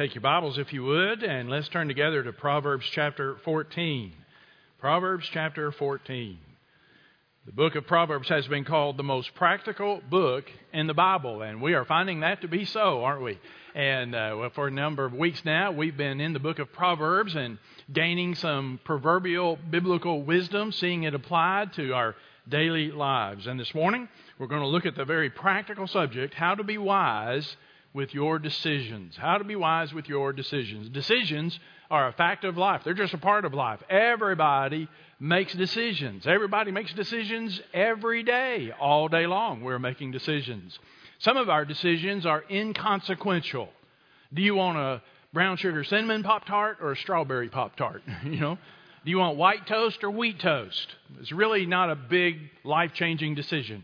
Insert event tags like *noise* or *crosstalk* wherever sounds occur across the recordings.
take your Bibles, if you would, and let's turn together to Proverbs chapter 14. Proverbs chapter 14. The book of Proverbs has been called the most practical book in the Bible, and we are finding that to be so, aren't we? And uh, for a number of weeks now, we've been in the book of Proverbs and gaining some proverbial biblical wisdom, seeing it applied to our daily lives. And this morning, we're going to look at the very practical subject how to be wise with your decisions. How to be wise with your decisions. Decisions are a fact of life, they're just a part of life. Everybody makes decisions. Everybody makes decisions every day, all day long. We're making decisions. Some of our decisions are inconsequential. Do you want a brown sugar cinnamon Pop Tart or a strawberry Pop Tart? *laughs* you know? Do you want white toast or wheat toast? It's really not a big life changing decision.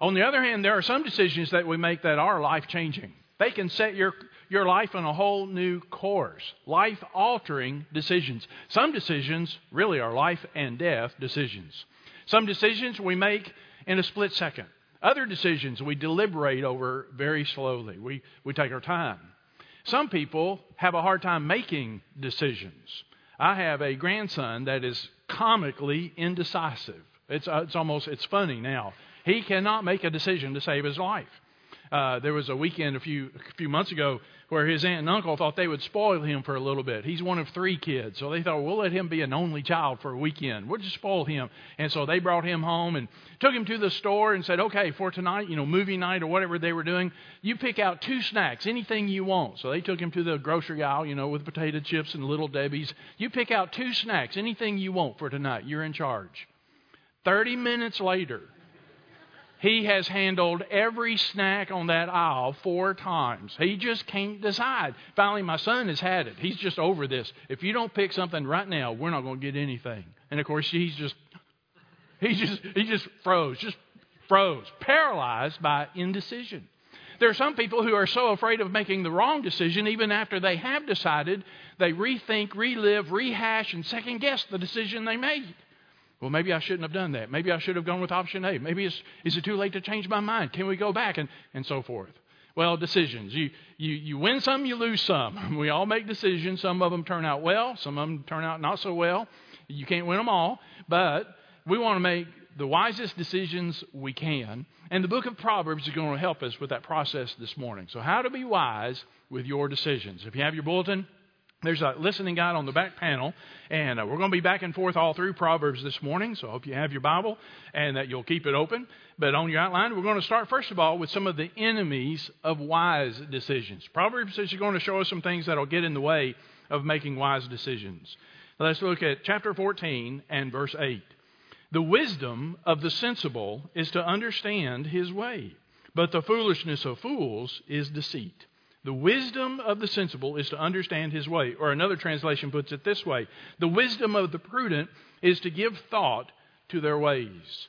On the other hand, there are some decisions that we make that are life changing. They can set your, your life on a whole new course, life altering decisions. Some decisions really are life and death decisions. Some decisions we make in a split second. Other decisions we deliberate over very slowly. We, we take our time. Some people have a hard time making decisions. I have a grandson that is comically indecisive. It's, uh, it's almost, it's funny now. He cannot make a decision to save his life. Uh, there was a weekend a few a few months ago where his aunt and uncle thought they would spoil him for a little bit. He's one of three kids, so they thought we'll let him be an only child for a weekend. We'll just spoil him. And so they brought him home and took him to the store and said, "Okay, for tonight, you know, movie night or whatever they were doing, you pick out two snacks, anything you want." So they took him to the grocery aisle, you know, with potato chips and little Debbie's. You pick out two snacks, anything you want for tonight. You're in charge. Thirty minutes later he has handled every snack on that aisle four times. He just can't decide. Finally, my son has had it. He's just over this. If you don't pick something right now, we're not going to get anything. And of course, he's just he just he just froze, just froze, paralyzed by indecision. There are some people who are so afraid of making the wrong decision, even after they have decided, they rethink, relive, rehash, and second guess the decision they made. Well, maybe I shouldn't have done that. Maybe I should have gone with option A. Maybe it's, is it too late to change my mind? Can we go back? And, and so forth. Well, decisions. You, you, you win some, you lose some. *laughs* We all make decisions. Some of them turn out well, some of them turn out not so well. You can't win them all, but we want to make the wisest decisions we can. And the book of Proverbs is going to help us with that process this morning. So, how to be wise with your decisions. If you have your bulletin, there's a listening guide on the back panel, and uh, we're going to be back and forth all through Proverbs this morning. So I hope you have your Bible and that you'll keep it open. But on your outline, we're going to start first of all with some of the enemies of wise decisions. Proverbs is going to show us some things that'll get in the way of making wise decisions. Let's look at chapter 14 and verse 8. The wisdom of the sensible is to understand his way, but the foolishness of fools is deceit. The wisdom of the sensible is to understand his way. Or another translation puts it this way The wisdom of the prudent is to give thought to their ways.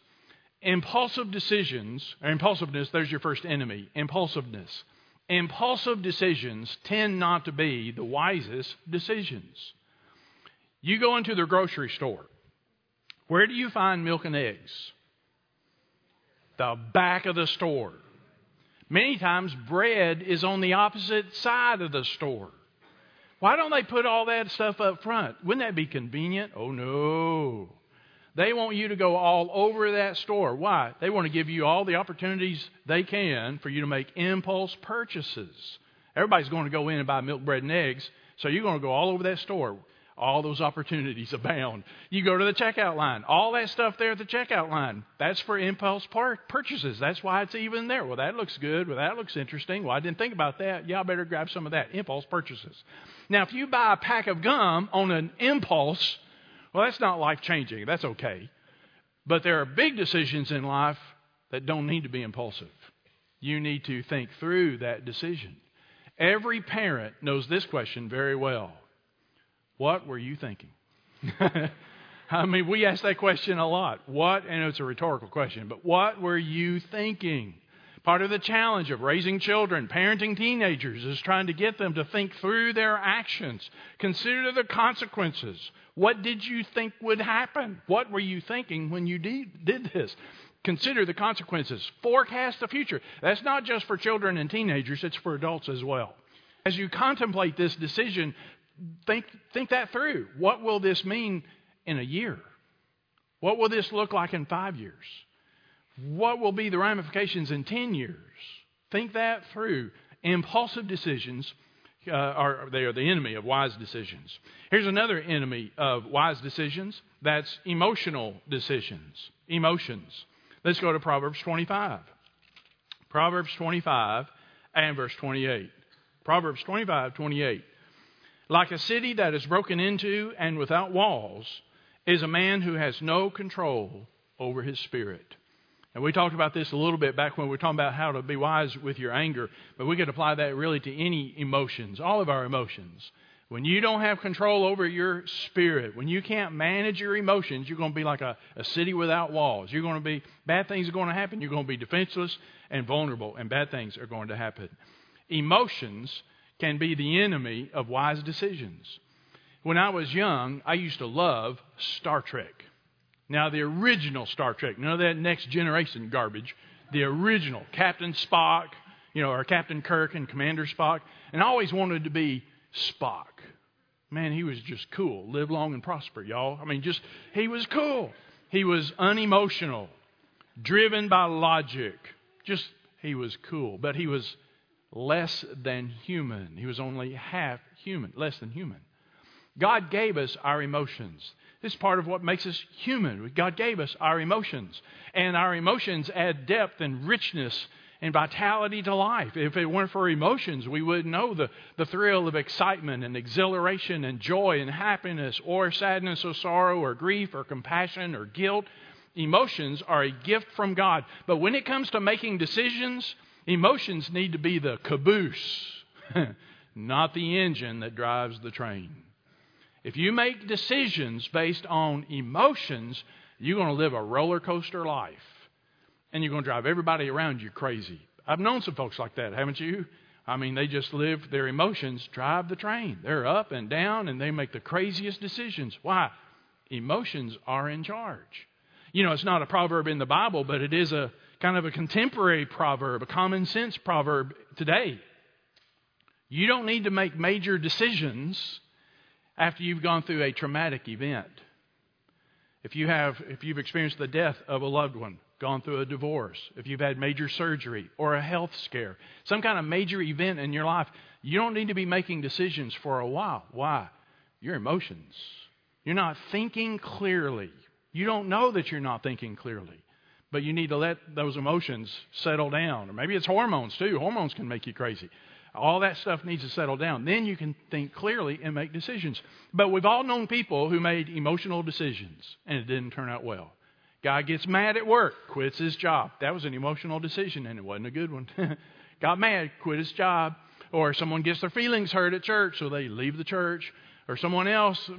Impulsive decisions, or impulsiveness, there's your first enemy impulsiveness. Impulsive decisions tend not to be the wisest decisions. You go into the grocery store. Where do you find milk and eggs? The back of the store. Many times, bread is on the opposite side of the store. Why don't they put all that stuff up front? Wouldn't that be convenient? Oh, no. They want you to go all over that store. Why? They want to give you all the opportunities they can for you to make impulse purchases. Everybody's going to go in and buy milk, bread, and eggs, so you're going to go all over that store. All those opportunities abound. You go to the checkout line. All that stuff there at the checkout line, that's for impulse purchases. That's why it's even there. Well, that looks good. Well, that looks interesting. Well, I didn't think about that. Yeah, I better grab some of that. Impulse purchases. Now, if you buy a pack of gum on an impulse, well, that's not life changing. That's okay. But there are big decisions in life that don't need to be impulsive. You need to think through that decision. Every parent knows this question very well. What were you thinking? *laughs* I mean, we ask that question a lot. What, and it's a rhetorical question, but what were you thinking? Part of the challenge of raising children, parenting teenagers, is trying to get them to think through their actions. Consider the consequences. What did you think would happen? What were you thinking when you did this? Consider the consequences. Forecast the future. That's not just for children and teenagers, it's for adults as well. as you contemplate this decision, think, think that through. What will this mean in a year? What will this look like in five years? What will be the ramifications in 10 years? Think that through. Impulsive decisions uh, are they are the enemy of wise decisions. Here's another enemy of wise decisions. That's emotional decisions. Emotions. Let's go to Proverbs 25. Proverbs 25 and verse 28. Proverbs 25, 28. Like a city that is broken into and without walls is a man who has no control over his spirit. And we talked about this a little bit back when we were talking about how to be wise with your anger, but we could apply that really to any emotions, all of our emotions. When you don't have control over your spirit, when you can't manage your emotions, you're going to be like a, a city without walls. You're going to be, bad things are going to happen. You're going to be defenseless and vulnerable, and bad things are going to happen. Emotions can be the enemy of wise decisions. When I was young, I used to love Star Trek. Now, the original Star Trek, none of that next generation garbage, the original Captain Spock, you know, or Captain Kirk and Commander Spock, and I always wanted to be Spock. Man, he was just cool. Live long and prosper, y'all. I mean, just, he was cool. He was unemotional, driven by logic. Just, he was cool. But he was less than human. He was only half human, less than human. God gave us our emotions. This is part of what makes us human. God gave us our emotions. And our emotions add depth and richness and vitality to life. If it weren't for emotions, we wouldn't know the, the thrill of excitement and exhilaration and joy and happiness or sadness or sorrow or grief or compassion or guilt. Emotions are a gift from God. But when it comes to making decisions, emotions need to be the caboose, *laughs* not the engine that drives the train. If you make decisions based on emotions, you're going to live a roller coaster life. And you're going to drive everybody around you crazy. I've known some folks like that, haven't you? I mean, they just live, their emotions drive the train. They're up and down and they make the craziest decisions. Why? Emotions are in charge. You know, it's not a proverb in the Bible, but it is a kind of a contemporary proverb, a common sense proverb today. You don't need to make major decisions after you've gone through a traumatic event. If you have if you've experienced the death of a loved one, gone through a divorce, if you've had major surgery or a health scare, some kind of major event in your life, you don't need to be making decisions for a while. Why? Your emotions. You're not thinking clearly. You don't know that you're not thinking clearly. But you need to let those emotions settle down. Or maybe it's hormones too. Hormones can make you crazy. All that stuff needs to settle down. Then you can think clearly and make decisions. But we've all known people who made emotional decisions and it didn't turn out well. Guy gets mad at work, quits his job. That was an emotional decision and it wasn't a good one. *laughs* Got mad, quit his job. Or someone gets their feelings hurt at church, so they leave the church. Or someone else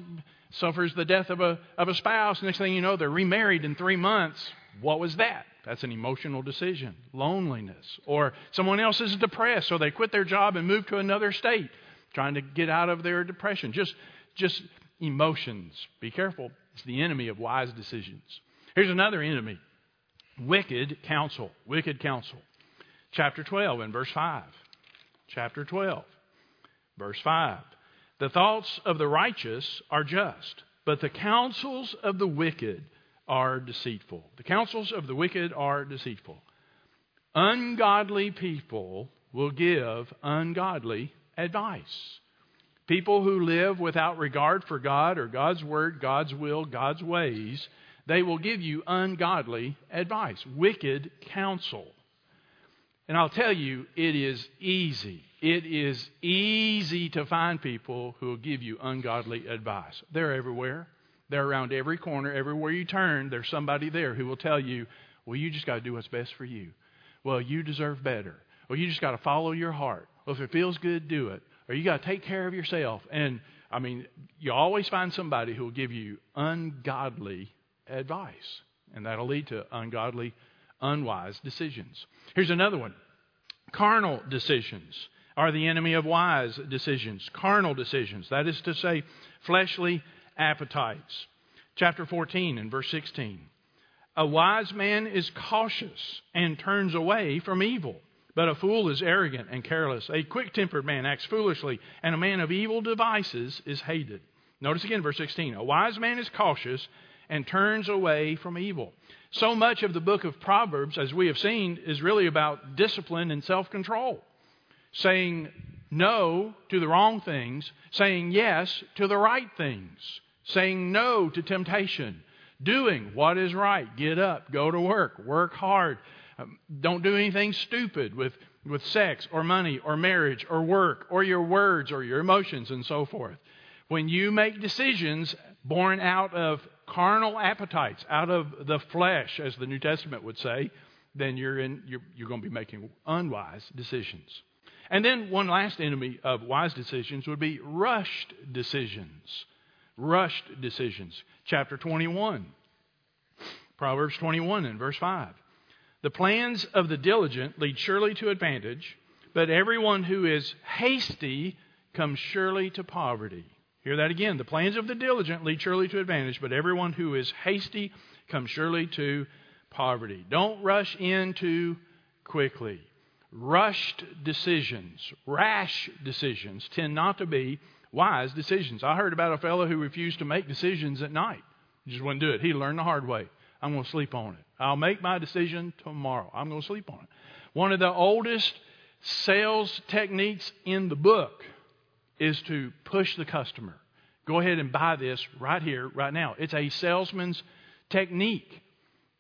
suffers the death of a, of a spouse. Next thing you know, they're remarried in three months. What was that? That's an emotional decision. Loneliness. Or someone else is depressed, so they quit their job and move to another state, trying to get out of their depression. Just, just emotions. Be careful. It's the enemy of wise decisions. Here's another enemy wicked counsel. Wicked counsel. Chapter 12 and verse 5. Chapter 12, verse 5. The thoughts of the righteous are just, but the counsels of the wicked are deceitful. The counsels of the wicked are deceitful. Ungodly people will give ungodly advice. People who live without regard for God or God's word, God's will, God's ways, they will give you ungodly advice, wicked counsel. And I'll tell you, it is easy. It is easy to find people who will give you ungodly advice. They're everywhere. They're around every corner. Everywhere you turn, there's somebody there who will tell you, well, you just got to do what's best for you. Well, you deserve better. Well, you just got to follow your heart. Well, if it feels good, do it. Or you got to take care of yourself. And I mean, you always find somebody who will give you ungodly advice. And that'll lead to ungodly, unwise decisions. Here's another one carnal decisions are the enemy of wise decisions. Carnal decisions, that is to say, fleshly appetites. Chapter 14 and verse 16. A wise man is cautious and turns away from evil, But a fool is arrogant and careless. A quick tempered man acts foolishly, and a man of evil devices is hated. Notice again verse 16. A wise man is cautious and turns away from evil. So much of the book of Proverbs, as we have seen, is really about discipline and self control. Saying no to the wrong things, saying yes to the right things, saying no to temptation, doing what is right. Get up, go to work, work hard. Um, don't do anything stupid with, with sex or money or marriage or work or your words or your emotions and so forth. When you make decisions born out of carnal appetites, out of the flesh, as the New Testament would say, then you're, in, you're, you're going to be making unwise decisions. And then one last enemy of wise decisions would be rushed decisions. Rushed decisions. Chapter 21. Proverbs 21 and verse 5. The plans of the diligent lead surely to advantage, but everyone who is hasty comes surely to poverty. Hear that again. The plans of the diligent lead surely to advantage, but everyone who is hasty comes surely to poverty. Don't rush in too quickly. Rushed decisions, rash decisions, tend not to be wise decisions. I heard about a fellow who refused to make decisions at night. He just wouldn't do it. He learned the hard way. I'm going to sleep on it. I'll make my decision tomorrow. I'm going to sleep on it. One of the oldest sales techniques in the book is to push the customer. Go ahead and buy this right here, right now. It's a salesman's technique.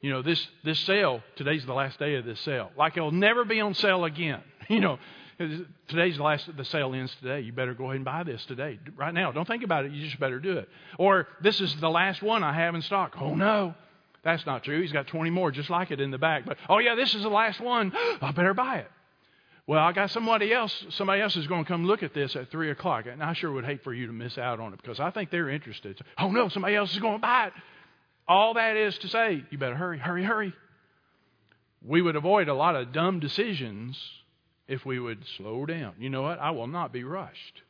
You know, this, this sale, today's the last day of this sale. Like it'll never be on sale again. *laughs* You know, today's the last, the sale ends today. You better go ahead and buy this today, right now. Don't think about it. You just better do it. Or this is the last one I have in stock. Oh no. That's not true. He's got 20 more just like it in the back. But, oh, yeah, this is the last one. *gasps* I better buy it. Well, I got somebody else. Somebody else is going to come look at this at 3 o'clock. And I sure would hate for you to miss out on it because I think they're interested. Oh, no, somebody else is going to buy it. All that is to say, you better hurry, hurry, hurry. We would avoid a lot of dumb decisions if we would slow down. You know what? I will not be rushed.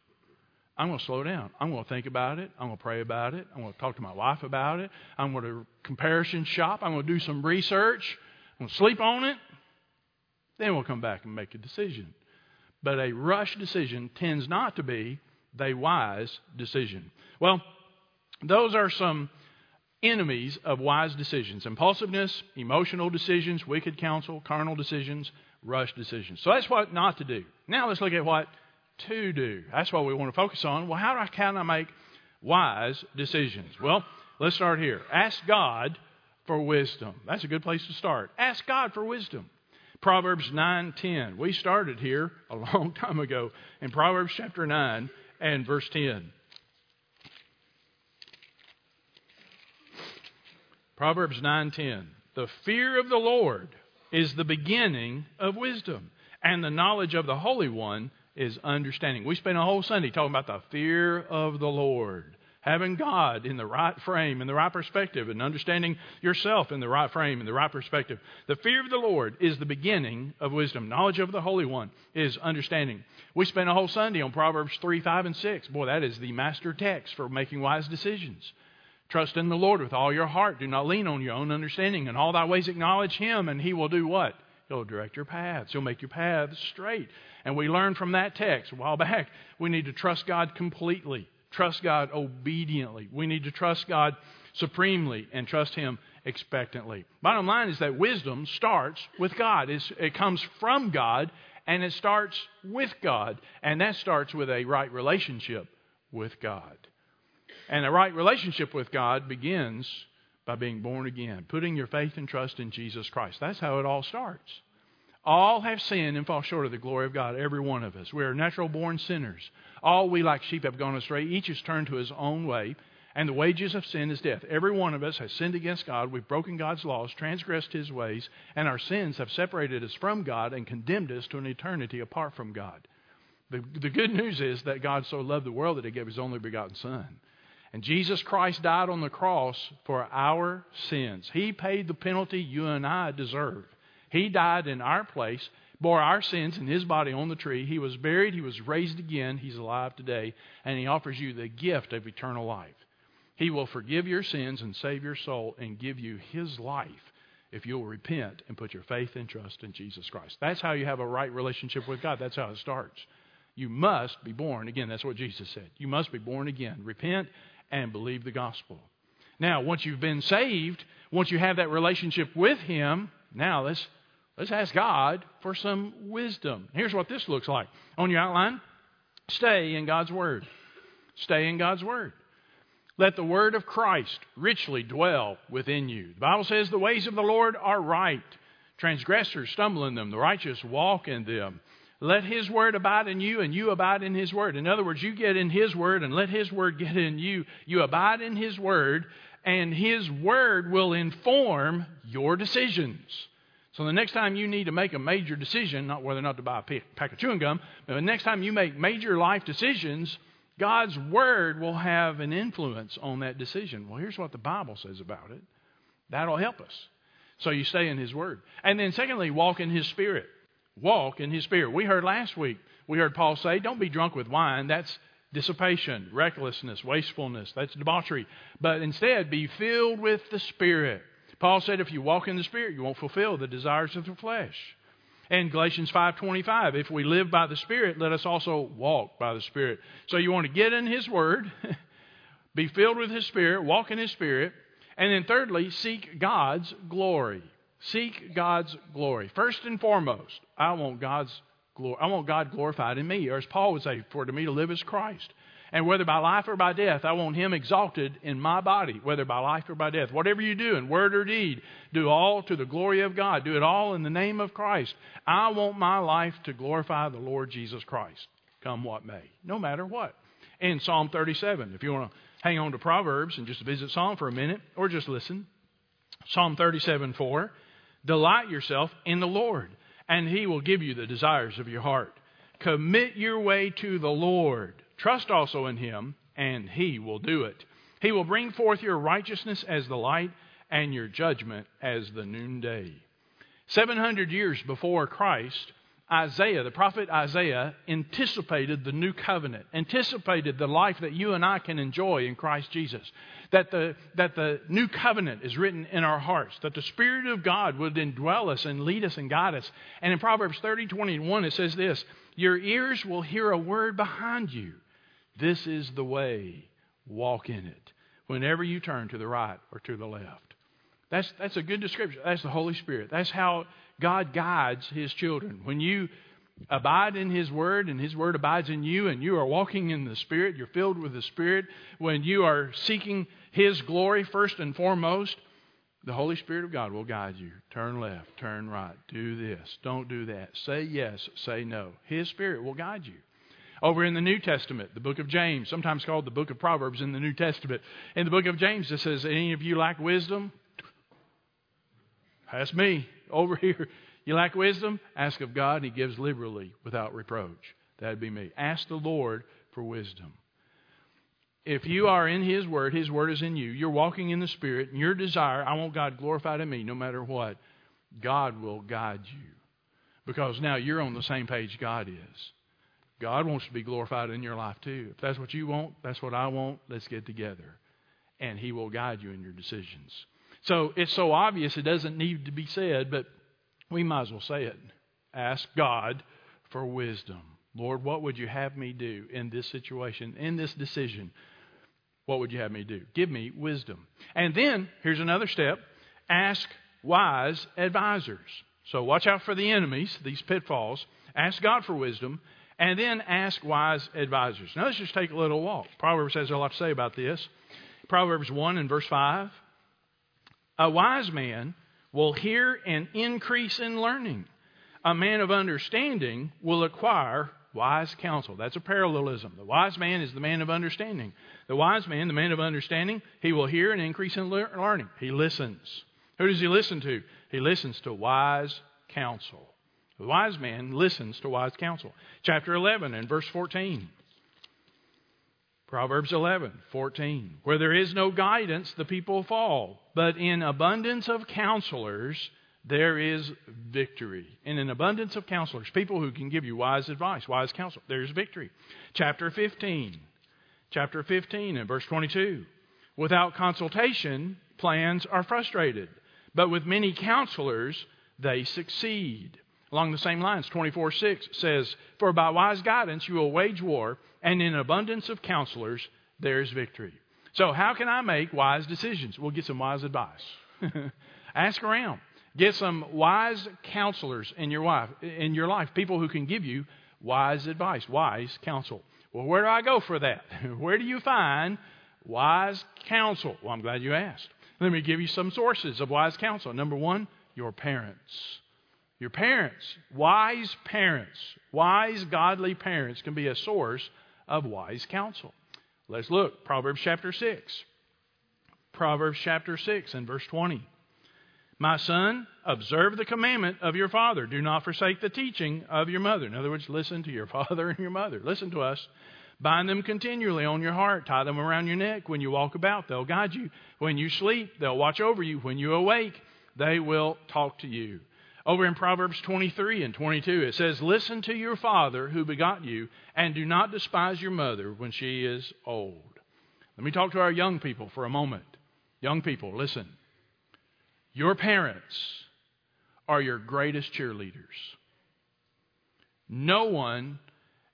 I'm going to slow down. I'm going to think about it. I'm going to pray about it. I'm going to talk to my wife about it. I'm going to comparison shop. I'm going to do some research. I'm going to sleep on it. Then we'll come back and make a decision. But a rush decision tends not to be the wise decision. Well, those are some enemies of wise decisions impulsiveness, emotional decisions, wicked counsel, carnal decisions, rush decisions. So that's what not to do. Now let's look at what to do. That's what we want to focus on. Well, how do I, can I make wise decisions? Well, let's start here. Ask God for wisdom. That's a good place to start. Ask God for wisdom. Proverbs 9:10. We started here a *laughs* long time ago in Proverbs chapter 9 and verse 10. Proverbs 9:10. The fear of the Lord is the beginning of wisdom, and the knowledge of the Holy One is understanding. We spent a whole Sunday talking about the fear of the Lord, having God in the right frame, in the right perspective, and understanding yourself in the right frame, in the right perspective. The fear of the Lord is the beginning of wisdom. Knowledge of the Holy One is understanding. We spent a whole Sunday on Proverbs 3, 5, and 6. Boy, that is the master text for making wise decisions. Trust in the Lord with all your heart. Do not lean on your own understanding. In all thy ways acknowledge him, and he will do what? He'll direct your paths. He'll make your paths straight. And we learned from that text a while back we need to trust God completely, trust God obediently. We need to trust God supremely and trust Him expectantly. Bottom line is that wisdom starts with God, it's, it comes from God, and it starts with God. And that starts with a right relationship with God. And a right relationship with God begins by being born again, putting your faith and trust in Jesus Christ. That's how it all starts. All have sinned and fall short of the glory of God, every one of us. We are natural born sinners. All we like sheep have gone astray. Each has turned to his own way, and the wages of sin is death. Every one of us has sinned against God. We've broken God's laws, transgressed his ways, and our sins have separated us from God and condemned us to an eternity apart from God. The, the good news is that God so loved the world that he gave his only begotten Son. And Jesus Christ died on the cross for our sins. He paid the penalty you and I deserve. He died in our place, bore our sins in his body on the tree. He was buried, he was raised again, he's alive today, and he offers you the gift of eternal life. He will forgive your sins and save your soul and give you his life if you'll repent and put your faith and trust in Jesus Christ. That's how you have a right relationship with God. That's how it starts. You must be born again. That's what Jesus said. You must be born again. Repent and believe the gospel. Now, once you've been saved, once you have that relationship with Him, now let's let's ask God for some wisdom. Here's what this looks like. On your outline, stay in God's Word. Stay in God's Word. Let the word of Christ richly dwell within you. The Bible says the ways of the Lord are right. Transgressors stumble in them, the righteous walk in them. Let his word abide in you, and you abide in his word. In other words, you get in his word, and let his word get in you. You abide in his word, and his word will inform your decisions. So the next time you need to make a major decision, not whether or not to buy a pack of chewing gum, but the next time you make major life decisions, God's Word will have an influence on that decision. Well, here's what the Bible says about it. That'll help us. So you stay in His Word. And then, secondly, walk in His Spirit. Walk in His Spirit. We heard last week, we heard Paul say, don't be drunk with wine. That's dissipation, recklessness, wastefulness. That's debauchery. But instead, be filled with the Spirit. Paul said, if you walk in the Spirit, you won't fulfill the desires of the flesh. And Galatians 5:25, if we live by the Spirit, let us also walk by the Spirit. So you want to get in his word, *laughs* be filled with his spirit, walk in his spirit, and then thirdly, seek God's glory. Seek God's glory. First and foremost, I want God's glory. I want God glorified in me, or as Paul would say, for to me to live is Christ. And whether by life or by death, I want him exalted in my body, whether by life or by death. Whatever you do in word or deed, do all to the glory of God. Do it all in the name of Christ. I want my life to glorify the Lord Jesus Christ, come what may, no matter what. In Psalm 37, if you want to hang on to Proverbs and just visit Psalm for a minute, or just listen. Psalm 37 4 Delight yourself in the Lord, and he will give you the desires of your heart. Commit your way to the Lord. Trust also in him, and he will do it. He will bring forth your righteousness as the light and your judgment as the noonday. 700 years before Christ, Isaiah, the prophet Isaiah, anticipated the new covenant, anticipated the life that you and I can enjoy in Christ Jesus. That the, that the new covenant is written in our hearts, that the Spirit of God would indwell us and lead us and guide us. And in Proverbs 30 21, it says this Your ears will hear a word behind you this is the way. Walk in it. Whenever you turn to the right or to the left. That's, that's a good description. That's the Holy Spirit. That's how God guides His children. When you abide in His Word and His Word abides in you and you are walking in the Spirit, you're filled with the Spirit, when you are seeking His glory first and foremost, the Holy Spirit of God will guide you. Turn left, turn right, do this, don't do that. Say yes, say no. His Spirit will guide you. Over in the New Testament, the book of James, sometimes called the book of Proverbs in the New Testament. In the book of James, it says, Any of you lack wisdom? Ask me over here. You lack wisdom? Ask of God, and He gives liberally without reproach. That'd be me. Ask the Lord for wisdom. If you are in His Word, His Word is in you, you're walking in the Spirit, and your desire, I want God glorified in me no matter what, God will guide you. Because now you're on the same page God is. God wants to be glorified in your life too. If that's what you want, that's what I want. Let's get together. And He will guide you in your decisions. So it's so obvious it doesn't need to be said, but we might as well say it. Ask God for wisdom. Lord, what would you have me do in this situation, in this decision? What would you have me do? Give me wisdom. And then, here's another step ask wise advisors. So watch out for the enemies, these pitfalls. Ask God for wisdom and then ask wise advisors. Now let's just take a little walk. Proverbs has a lot to say about this. Proverbs 1 and verse 5. A wise man will hear and increase in learning. A man of understanding will acquire wise counsel. That's a parallelism. The wise man is the man of understanding. The wise man, the man of understanding, he will hear and increase in learning. He listens. Who does he listen to? He listens to wise counsel. The wise man listens to wise counsel. Chapter 11 and verse 14. Proverbs 11, 14. Where there is no guidance, the people fall. But in abundance of counselors, there is victory. In an abundance of counselors, people who can give you wise advice, wise counsel, there's victory. Chapter 15. Chapter 15 and verse 22. Without consultation, plans are frustrated but with many counselors they succeed. Along the same lines, 24 6 says, For by wise guidance you will wage war, and in abundance of counselors there is victory. So, how can I make wise decisions? We'll get some wise advice. *laughs* Ask around. Get some wise counselors in your life, in your life, people who can give you wise advice, wise counsel. Well, where do I go for that? *laughs* Where do you find wise counsel? Well, I'm glad you asked. Let me give you some sources of wise counsel. Number one, your parents. Your parents, wise parents, wise godly parents can be a source of wise counsel. Let's look. Proverbs chapter 6. Proverbs chapter 6 and verse 20. My son, observe the commandment of your father. Do not forsake the teaching of your mother. In other words, listen to your *laughs* father and your mother. Listen to us. Bind them continually on your heart. Tie them around your neck. When you walk about, they'll guide you. When you sleep, they'll watch over you. When you awake, they will talk to you. Over in Proverbs 23 and 22, it says, Listen to your father who begot you, and do not despise your mother when she is old. Let me talk to our young people for a moment. Young people, listen. Your parents are your greatest cheerleaders. No one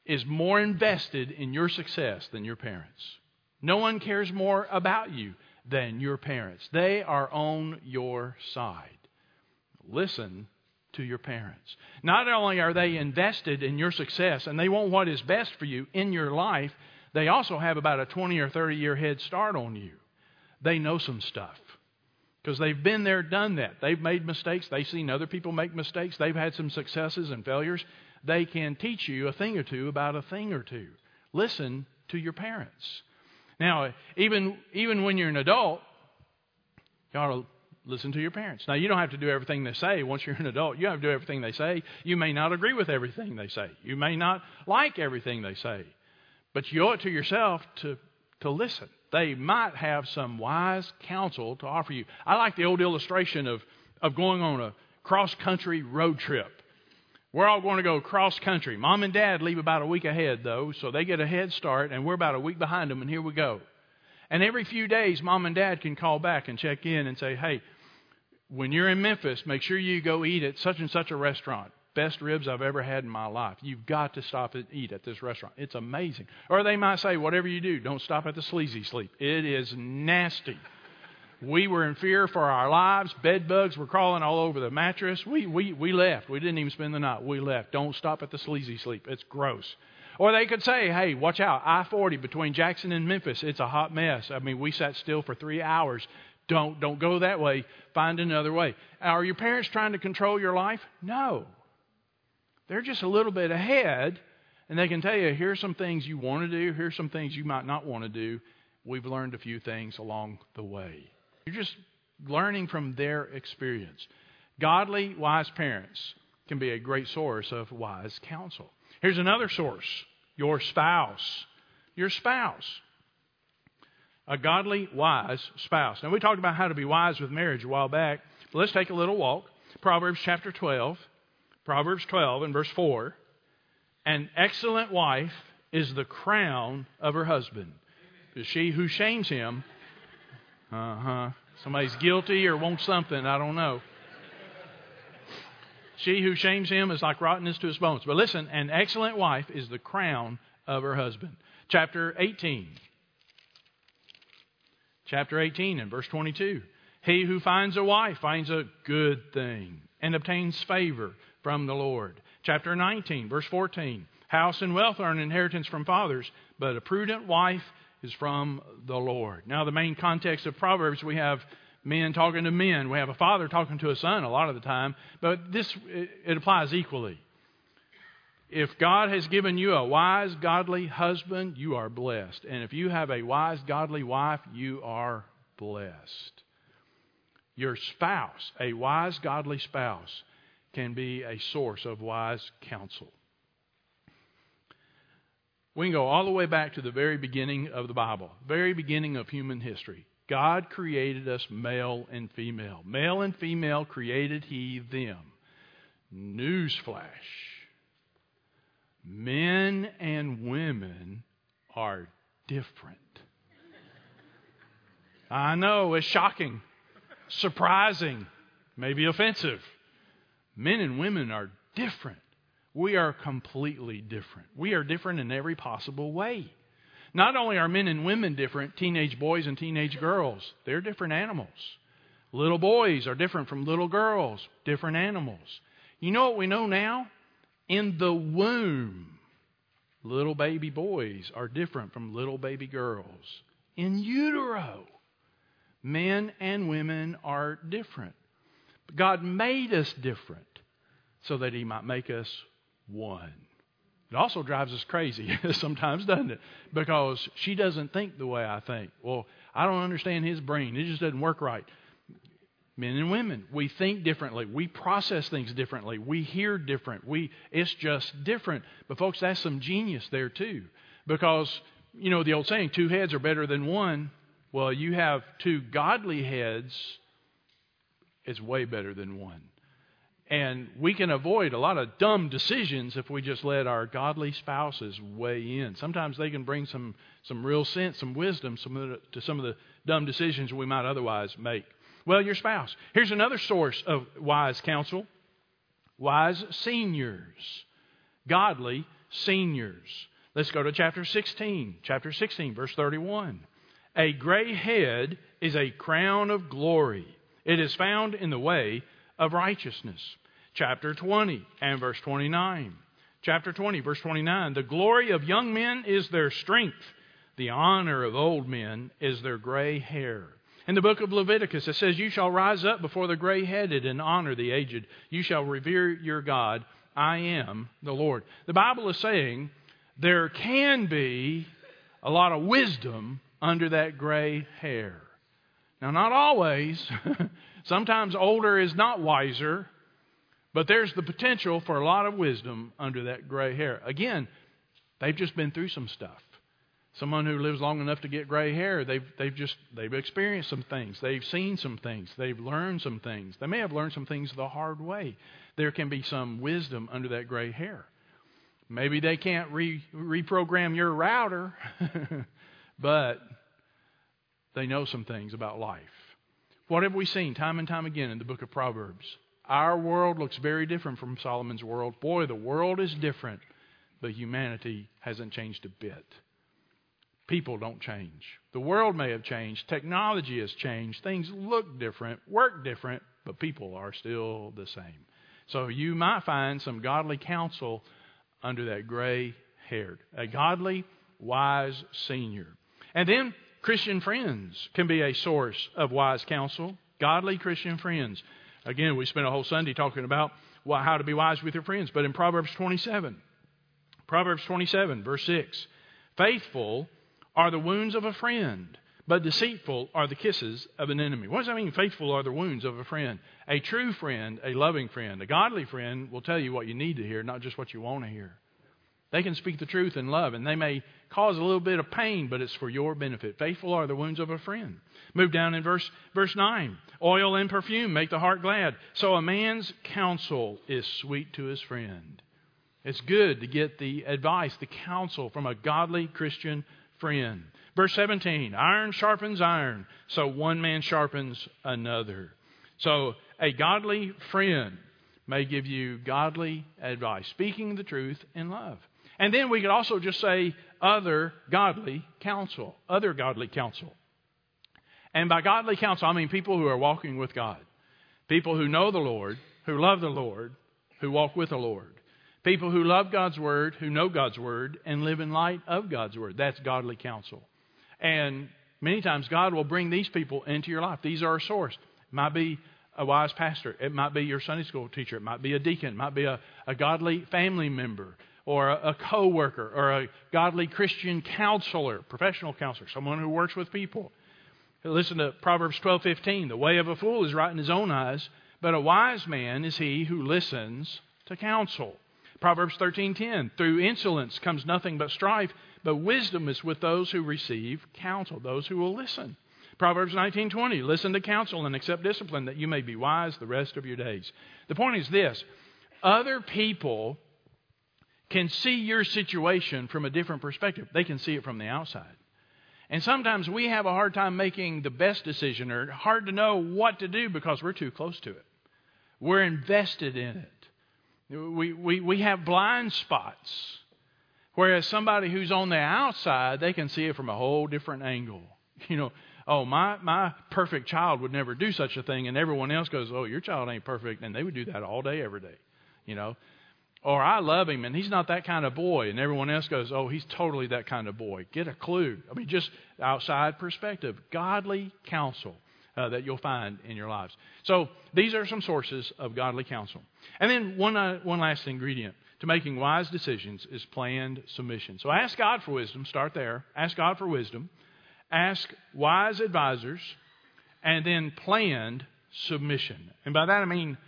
is more invested in your success than your parents. No one cares more about you than your parents. They are on your side. Listen to your parents. Not only are they invested in your success and they want what is best for you in your life, they also have about a 20 or 30 year head start on you. They know some stuff because they've been there, done that. They've made mistakes. They've seen other people make mistakes. They've had some successes and failures. They can teach you a thing or two about a thing or two. Listen to your parents. Now, even even when you're an adult, you ought to listen to your parents. Now, you don't have to do everything they say once you're an adult. You have to do everything they say. You may not agree with everything they say. You may not like everything they say. But you owe it to yourself to, to listen they might have some wise counsel to offer you. I like the old illustration of, of going on a cross country road trip. We're all going to go cross country. Mom and dad leave about a week ahead, though, so they get a head start, and we're about a week behind them, and here we go. And every few days, mom and dad can call back and check in and say, hey, when you're in Memphis, make sure you go eat at such and such a restaurant best ribs I've ever had in my life. You've got to stop and eat at this restaurant. It's amazing. Or they might say, whatever you do, don't stop at the sleazy sleep. It is nasty. We were in fear for our lives. Bed bugs were crawling all over the mattress. We, we, we left. We didn't even spend the night. We left. Don't stop at the sleazy sleep. It's gross. Or they could say, hey, watch out. I 40 between Jackson and Memphis. It's a hot mess. I mean, we sat still for three hours. Don't, don't go that way. Find another way. Are your parents trying to control your life? No. They're just a little bit ahead, and they can tell you here's some things you want to do, here's some things you might not want to do. We've learned a few things along the way. You're just learning from their experience. Godly, wise parents can be a great source of wise counsel. Here's another source your spouse. Your spouse. A godly, wise spouse. Now, we talked about how to be wise with marriage a while back. Let's take a little walk. Proverbs chapter 12. Proverbs 12 and verse 4 An excellent wife is the crown of her husband. Is she who shames him, uh huh, somebody's guilty or wants something, I don't know. She who shames him is like rottenness to his bones. But listen, an excellent wife is the crown of her husband. Chapter 18. Chapter 18 and verse 22. He who finds a wife finds a good thing and obtains favor from the Lord. Chapter 19, verse 14. House and wealth are an inheritance from fathers, but a prudent wife is from the Lord. Now, the main context of Proverbs, we have men talking to men. We have a father talking to a son a lot of the time, but this it applies equally. If God has given you a wise, godly husband, you are blessed. And if you have a wise, godly wife, you are blessed. Your spouse, a wise, godly spouse, can be a source of wise counsel. We can go all the way back to the very beginning of the Bible, very beginning of human history. God created us male and female. Male and female created He them. Newsflash men and women are different. I know, it's shocking, surprising. maybe offensive. Men and women are different. We are completely different. We are different in every possible way. Not only are men and women different, teenage boys and teenage girls, they're different animals. Little boys are different from little girls, different animals. You know what we know now? In the womb, little baby boys are different from little baby girls. In utero, men and women are different. God made us different so that He might make us one. It also drives us crazy *laughs* sometimes, doesn't it? Because she doesn't think the way I think. Well, I don't understand his brain. It just doesn't work right. Men and women, we think differently. We process things differently. We hear different. We it's just different. But folks, that's some genius there too. Because, you know, the old saying, two heads are better than one. Well, you have two godly heads, it's way better than one. And we can avoid a lot of dumb decisions if we just let our godly spouses weigh in. Sometimes they can bring some, some real sense, some wisdom some the, to some of the dumb decisions we might otherwise make. Well, your spouse. Here's another source of wise counsel wise seniors, godly seniors. Let's go to chapter 16. Chapter 16, verse 31. A gray head is a crown of glory. It is found in the way of righteousness chapter 20 and verse 29. Chapter 20, verse 29. The glory of young men is their strength, the honor of old men is their gray hair. In the book of Leviticus, it says, You shall rise up before the gray headed and honor the aged. You shall revere your God. I am the Lord. The Bible is saying there can be a lot of wisdom under that gray hair. Now, not always. *laughs* Sometimes older is not wiser. But there's the potential for a lot of wisdom under that gray hair. Again, they've just been through some stuff. Someone who lives long enough to get gray hair, they've, they've just they've experienced some things. They've seen some things. They've learned some things. They may have learned some things the hard way. There can be some wisdom under that gray hair. Maybe they can't re, reprogram your router, *laughs* but they know some things about life. What have we seen time and time again in the book of Proverbs? Our world looks very different from Solomon's world. Boy, the world is different, but humanity hasn't changed a bit. People don't change. The world may have changed, technology has changed, things look different, work different, but people are still the same. So you might find some godly counsel under that gray haired, a godly, wise senior. And then Christian friends can be a source of wise counsel. Godly Christian friends. Again, we spent a whole Sunday talking about how to be wise with your friends. But in Proverbs 27, Proverbs 27, verse 6, faithful are the wounds of a friend, but deceitful are the kisses of an enemy. What does that mean? Faithful are the wounds of a friend. A true friend, a loving friend, a godly friend will tell you what you need to hear, not just what you want to hear. They can speak the truth in love, and they may cause a little bit of pain, but it's for your benefit. Faithful are the wounds of a friend. Move down in verse, verse 9. Oil and perfume make the heart glad. So a man's counsel is sweet to his friend. It's good to get the advice, the counsel from a godly Christian friend. Verse 17 Iron sharpens iron, so one man sharpens another. So a godly friend may give you godly advice, speaking the truth in love. And then we could also just say other godly counsel. Other godly counsel. And by godly counsel, I mean people who are walking with God. People who know the Lord, who love the Lord, who walk with the Lord. People who love God's Word, who know God's Word, and live in light of God's Word. That's godly counsel. And many times God will bring these people into your life. These are a source. It might be a wise pastor. It might be your Sunday school teacher. It might be a deacon. It might be a, a godly family member or a, a co-worker or a godly Christian counselor, professional counselor, someone who works with people. Listen to Proverbs 12:15. The way of a fool is right in his own eyes, but a wise man is he who listens to counsel. Proverbs 13:10. Through insolence comes nothing but strife, but wisdom is with those who receive counsel, those who will listen. Proverbs 19:20. Listen to counsel and accept discipline that you may be wise the rest of your days. The point is this: other people can see your situation from a different perspective. They can see it from the outside. And sometimes we have a hard time making the best decision or hard to know what to do because we're too close to it. We're invested in it. We, we, we have blind spots. Whereas somebody who's on the outside, they can see it from a whole different angle. *laughs* You know, oh, my, my perfect child would never do such a thing. And everyone else goes, oh, your child ain't perfect. And they would do that all day, every day. You know, or I love him and he's not that kind of boy. And everyone else goes, oh, he's totally that kind of boy. Get a clue. I mean, just outside perspective, godly counsel. Uh, that you'll find in your lives. So these are some sources of godly counsel. And then one, uh, one last ingredient to making wise decisions is planned submission. So ask God for wisdom. Start there. Ask God for wisdom. Ask wise advisors. And then planned submission. And by that I mean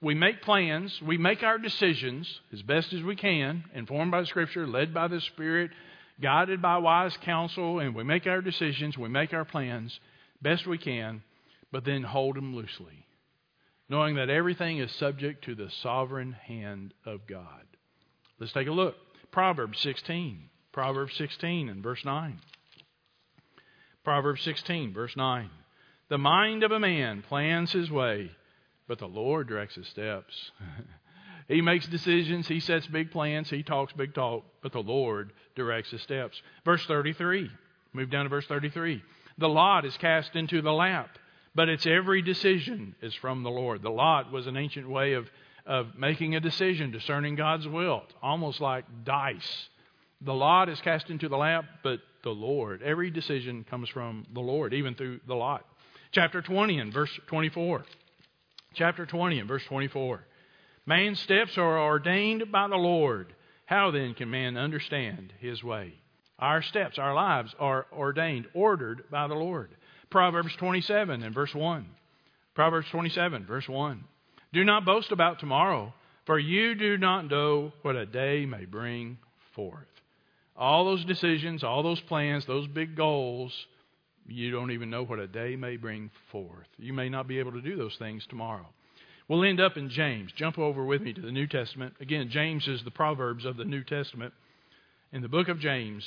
we make plans, we make our decisions as best as we can, informed by the Scripture, led by the Spirit, guided by wise counsel, and we make our decisions, we make our plans best we can, but then hold them loosely, knowing that everything is subject to the sovereign hand of God. Let's take a look. Proverbs 16. Proverbs 16 and verse 9. Proverbs 16, verse 9. The mind of a man plans his way but the Lord directs his steps. *laughs* he makes decisions, he sets big plans, he talks big talk, but the Lord directs his steps. Verse 33. Move down to verse 33. The lot is cast into the lap, but its every decision is from the Lord. The lot was an ancient way of, of making a decision, discerning God's will, almost like dice. The lot is cast into the lap, but the Lord. Every decision comes from the Lord, even through the lot. Chapter 20 and verse 24 chapter 20 and verse 24. Man's steps are ordained by the Lord. How then can man understand his way? Our steps, our lives are ordained, ordered by the Lord. Proverbs 27 and verse 1. Proverbs 27, verse 1. Do not boast about tomorrow, for you do not know what a day may bring forth. All those decisions, all those plans, those big goals, you don't even know what a day may bring forth. You may not be able to do those things tomorrow. We'll end up in James. Jump over with me to the New Testament. Again, James is the Proverbs of the New Testament. In the book of James,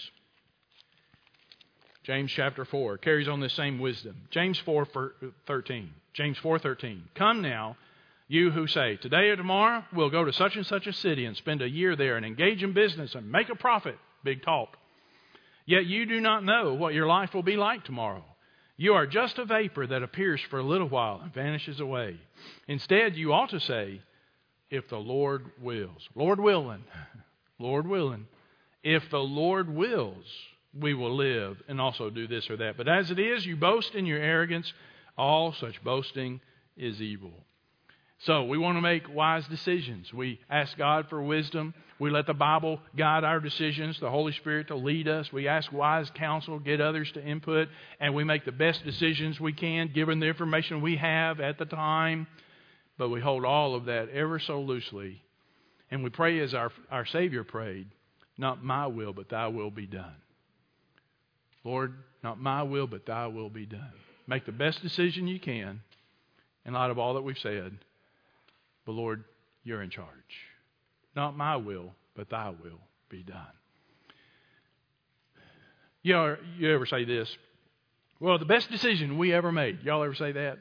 James chapter 4 carries on this same wisdom. James 4:13. James 4:13. Come now, you who say, today or tomorrow we'll go to such and such a city and spend a year there and engage in business and make a profit. Big talk. Yet you do not know what your life will be like tomorrow. You are just a vapor that appears for a little while and vanishes away. Instead, you ought to say, if the Lord wills. Lord willing. *laughs* Lord willing. If the Lord wills, we will live and also do this or that. But as it is, you boast in your arrogance. All such boasting is evil. So we want to make wise decisions. We ask God for wisdom. We let the Bible guide our decisions, the Holy Spirit to lead us. We ask wise counsel, get others to input, and we make the best decisions we can given the information we have at the time. But we hold all of that ever so loosely. And we pray as our, our Savior prayed, not my will, but thy will be done. Lord, not my will, but thy will be done. Make the best decision you can in light of all that we've said. But Lord, you're in charge. Not my will, but thy will be done. You, know, you ever say this? Well, the best decision we ever made. Y'all ever say that?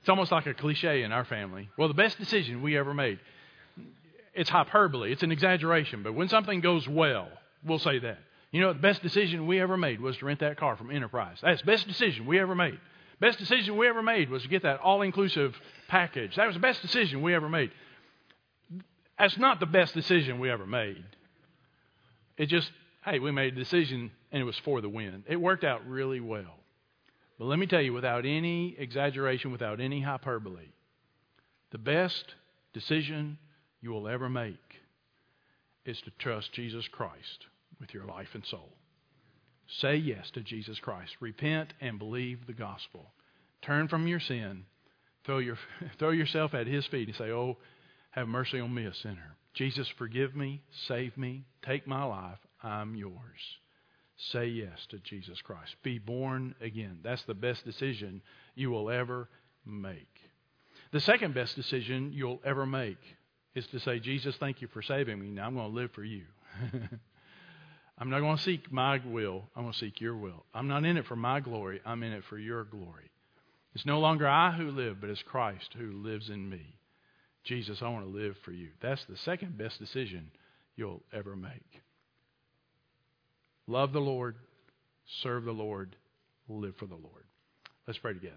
It's almost like a cliche in our family. Well, the best decision we ever made. It's hyperbole, it's an exaggeration, but when something goes well, we'll say that. You know, the best decision we ever made was to rent that car from Enterprise. That's the best decision we ever made. Best decision we ever made was to get that all inclusive package. That was the best decision we ever made. That's not the best decision we ever made. It just, hey, we made a decision and it was for the win. It worked out really well. But let me tell you, without any exaggeration, without any hyperbole, the best decision you will ever make is to trust Jesus Christ with your life and soul. Say yes to Jesus Christ. Repent and believe the gospel. Turn from your sin. Throw, your, *laughs* throw yourself at his feet and say, Oh, have mercy on me, a sinner. Jesus, forgive me, save me, take my life. I'm yours. Say yes to Jesus Christ. Be born again. That's the best decision you will ever make. The second best decision you'll ever make is to say, Jesus, thank you for saving me. Now I'm going to live for you. *laughs* I'm not going to seek my will. I'm going to seek your will. I'm not in it for my glory. I'm in it for your glory. It's no longer I who live, but it's Christ who lives in me. Jesus, I want to live for you. That's the second best decision you'll ever make. Love the Lord, serve the Lord, live for the Lord. Let's pray together.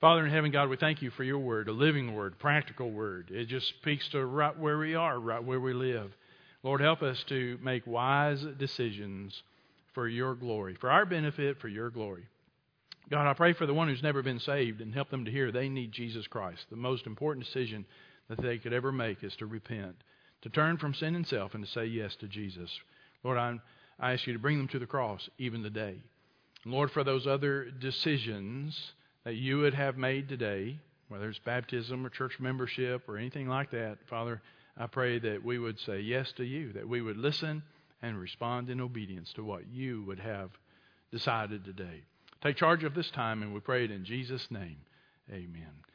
Father in heaven, God, we thank you for your word, a living word, practical word. It just speaks to right where we are, right where we live. Lord, help us to make wise decisions for your glory, for our benefit, for your glory. God, I pray for the one who's never been saved and help them to hear they need Jesus Christ. The most important decision that they could ever make is to repent, to turn from sin and self and to say yes to Jesus. Lord, I, I ask you to bring them to the cross even today. Lord, for those other decisions that you would have made today, whether it's baptism or church membership or anything like that, Father, I pray that we would say yes to you, that we would listen and respond in obedience to what you would have decided today. Take charge of this time, and we pray it in Jesus' name. Amen.